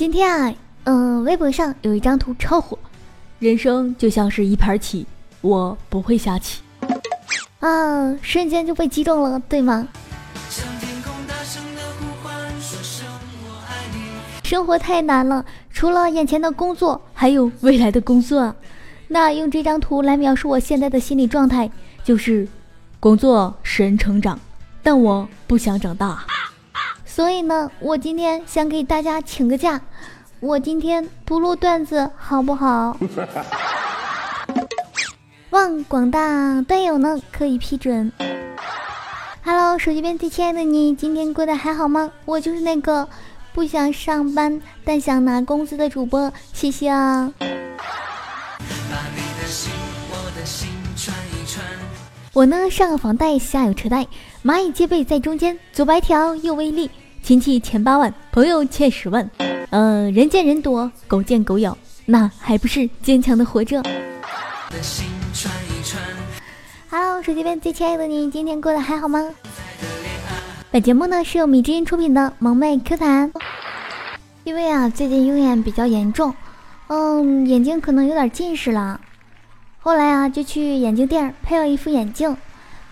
今天啊，嗯，微博上有一张图超火，人生就像是一盘棋，我不会下棋。啊，瞬间就被击中了，对吗？生活太难了，除了眼前的工作，还有未来的工作。那用这张图来描述我现在的心理状态，就是工作使人成长，但我不想长大。所以呢，我今天想给大家请个假，我今天不录段子，好不好？望广大段友呢可以批准。Hello，手机边最亲爱的你，今天过得还好吗？我就是那个不想上班但想拿工资的主播，谢谢啊。我呢上有房贷，下有车贷，蚂蚁借呗在中间，左白条右威力。亲戚欠八万，朋友欠十万，嗯，人见人躲，狗见狗咬，那还不是坚强的活着？Hello，手机边最亲爱的你，今天过得还好吗？本节目呢是由米之音出品的萌妹 Q 弹。因为啊，最近用眼比较严重，嗯，眼睛可能有点近视了。后来啊，就去眼镜店配了一副眼镜，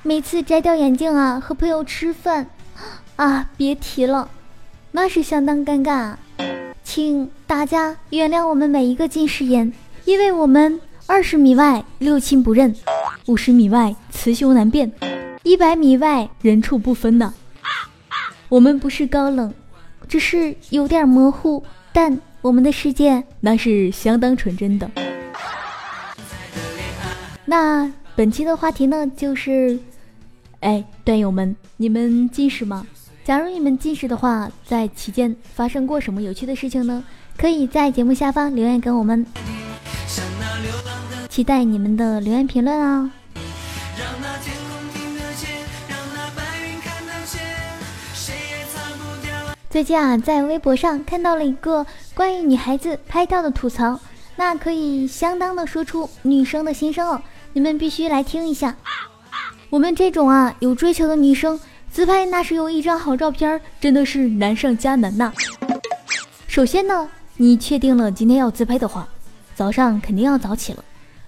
每次摘掉眼镜啊，和朋友吃饭。啊，别提了，那是相当尴尬。请大家原谅我们每一个近视眼，因为我们二十米外六亲不认，五十米外雌雄难辨，一百米外人畜不分呢。我们不是高冷，只是有点模糊，但我们的世界那是相当纯真的。那本期的话题呢，就是，哎，段友们，你们近视吗？假如你们近视的话，在期间发生过什么有趣的事情呢？可以在节目下方留言给我们，期待你们的留言评论啊！最近啊，在微博上看到了一个关于女孩子拍照的吐槽，那可以相当的说出女生的心声哦，你们必须来听一下。我们这种啊有追求的女生。自拍那是有一张好照片，真的是难上加难呐。首先呢，你确定了今天要自拍的话，早上肯定要早起了，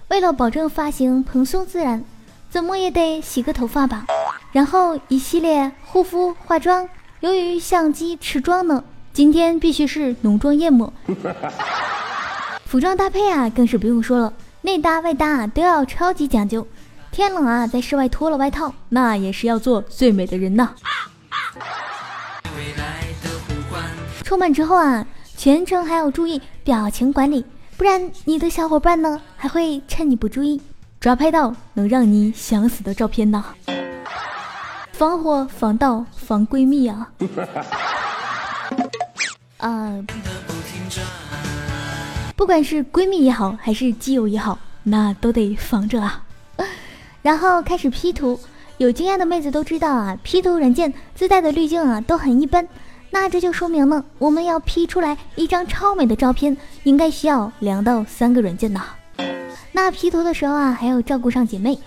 为了保证发型蓬松自然，怎么也得洗个头发吧。然后一系列护肤化妆，由于相机持妆呢，今天必须是浓妆艳抹。服装搭配啊，更是不用说了，内搭外搭都要超级讲究。天冷啊，在室外脱了外套，那也是要做最美的人呐。出门之后啊，全程还要注意表情管理，不然你的小伙伴呢还会趁你不注意抓拍到能让你想死的照片呢。防火防盗防闺蜜啊！啊，不管是闺蜜也好，还是基友也好，那都得防着啊。然后开始 P 图，有经验的妹子都知道啊，P 图软件自带的滤镜啊都很一般，那这就说明呢，我们要 P 出来一张超美的照片，应该需要两到三个软件呢。那 P 图的时候啊，还要照顾上姐妹，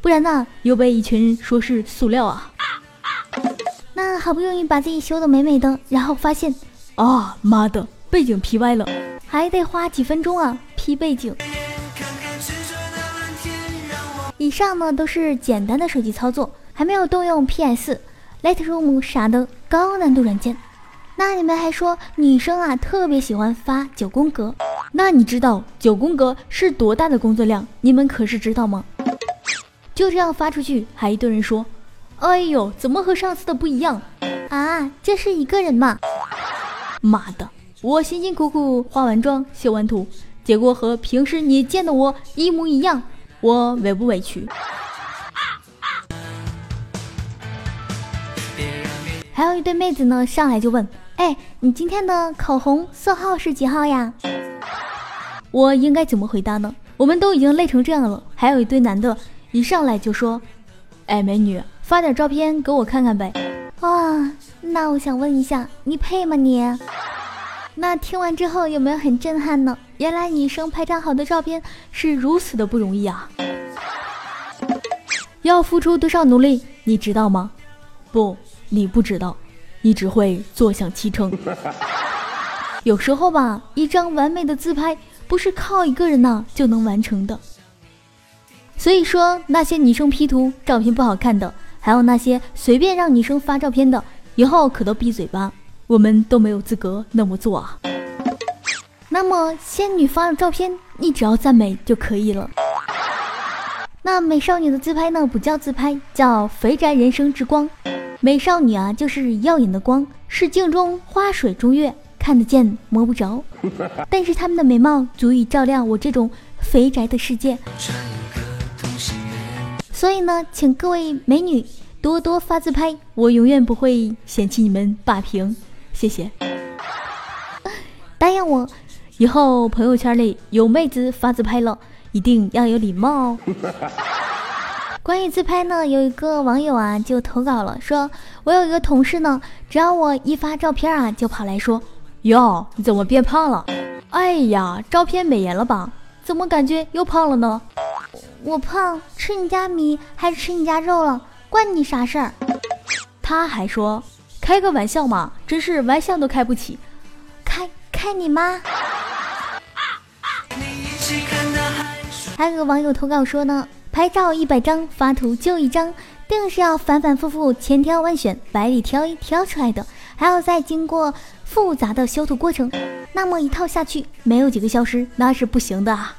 不然呢又被一群人说是塑料啊。那好不容易把自己修的美美的，然后发现，啊妈的，背景 P 歪了，还得花几分钟啊 P 背景。以上呢都是简单的手机操作，还没有动用 PS、Lightroom 啥的高难度软件。那你们还说女生啊特别喜欢发九宫格？那你知道九宫格是多大的工作量？你们可是知道吗？就这样发出去，还一堆人说：“哎呦，怎么和上次的不一样啊？这是一个人吗？”妈的，我辛辛苦苦化完妆、修完图，结果和平时你见的我一模一样。我委不委屈？还有一对妹子呢，上来就问：“哎，你今天的口红色号是几号呀？”我应该怎么回答呢？我们都已经累成这样了，还有一堆男的，一上来就说：“哎，美女，发点照片给我看看呗。”啊，那我想问一下，你配吗你？那听完之后有没有很震撼呢？原来女生拍张好的照片是如此的不容易啊！要付出多少努力，你知道吗？不，你不知道，你只会坐享其成。有时候吧，一张完美的自拍不是靠一个人呢就能完成的。所以说，那些女生 P 图照片不好看的，还有那些随便让女生发照片的，以后可都闭嘴吧，我们都没有资格那么做啊。那么，仙女发的照片，你只要赞美就可以了。那美少女的自拍呢，不叫自拍，叫肥宅人生之光。美少女啊，就是耀眼的光，是镜中花水中月，看得见摸不着。但是她们的美貌足以照亮我这种肥宅的世界。所以呢，请各位美女多多发自拍，我永远不会嫌弃你们霸屏，谢谢。答应我。以后朋友圈里有妹子发自拍了，一定要有礼貌哦。关于自拍呢，有一个网友啊就投稿了，说我有一个同事呢，只要我一发照片啊，就跑来说：“哟，你怎么变胖了？哎呀，照片美颜了吧？怎么感觉又胖了呢？我胖，吃你家米还是吃你家肉了？关你啥事儿？”他还说：“开个玩笑嘛，真是玩笑都开不起，开开你妈！”还有个网友投稿说呢，拍照一百张，发图就一张，定是要反反复复、千挑万选、百里挑一挑出来的，还要再经过复杂的修图过程，那么一套下去，没有几个小时那是不行的啊。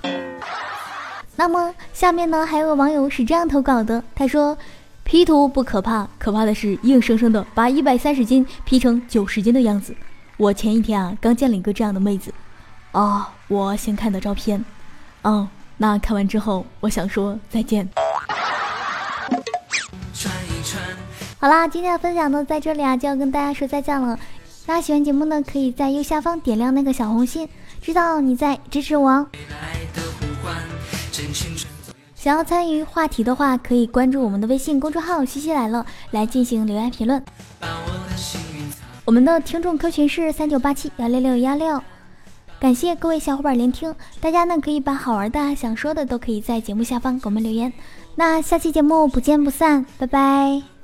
那么下面呢，还有个网友是这样投稿的，他说：“P 图不可怕，可怕的是硬生生的把一百三十斤 P 成九十斤的样子。我前一天啊，刚见了一个这样的妹子。哦，我先看的照片，嗯。”那看完之后，我想说再见。好啦，今天的分享呢，在这里啊，就要跟大家说再见了。大家喜欢节目呢，可以在右下方点亮那个小红心，知道你在支持我哦。想要参与话题的话，可以关注我们的微信公众号“西西来了”来进行留言评论。我们的听众客群是三九八七幺六六幺六。感谢各位小伙伴聆听，大家呢可以把好玩的、想说的都可以在节目下方给我们留言。那下期节目不见不散，拜拜。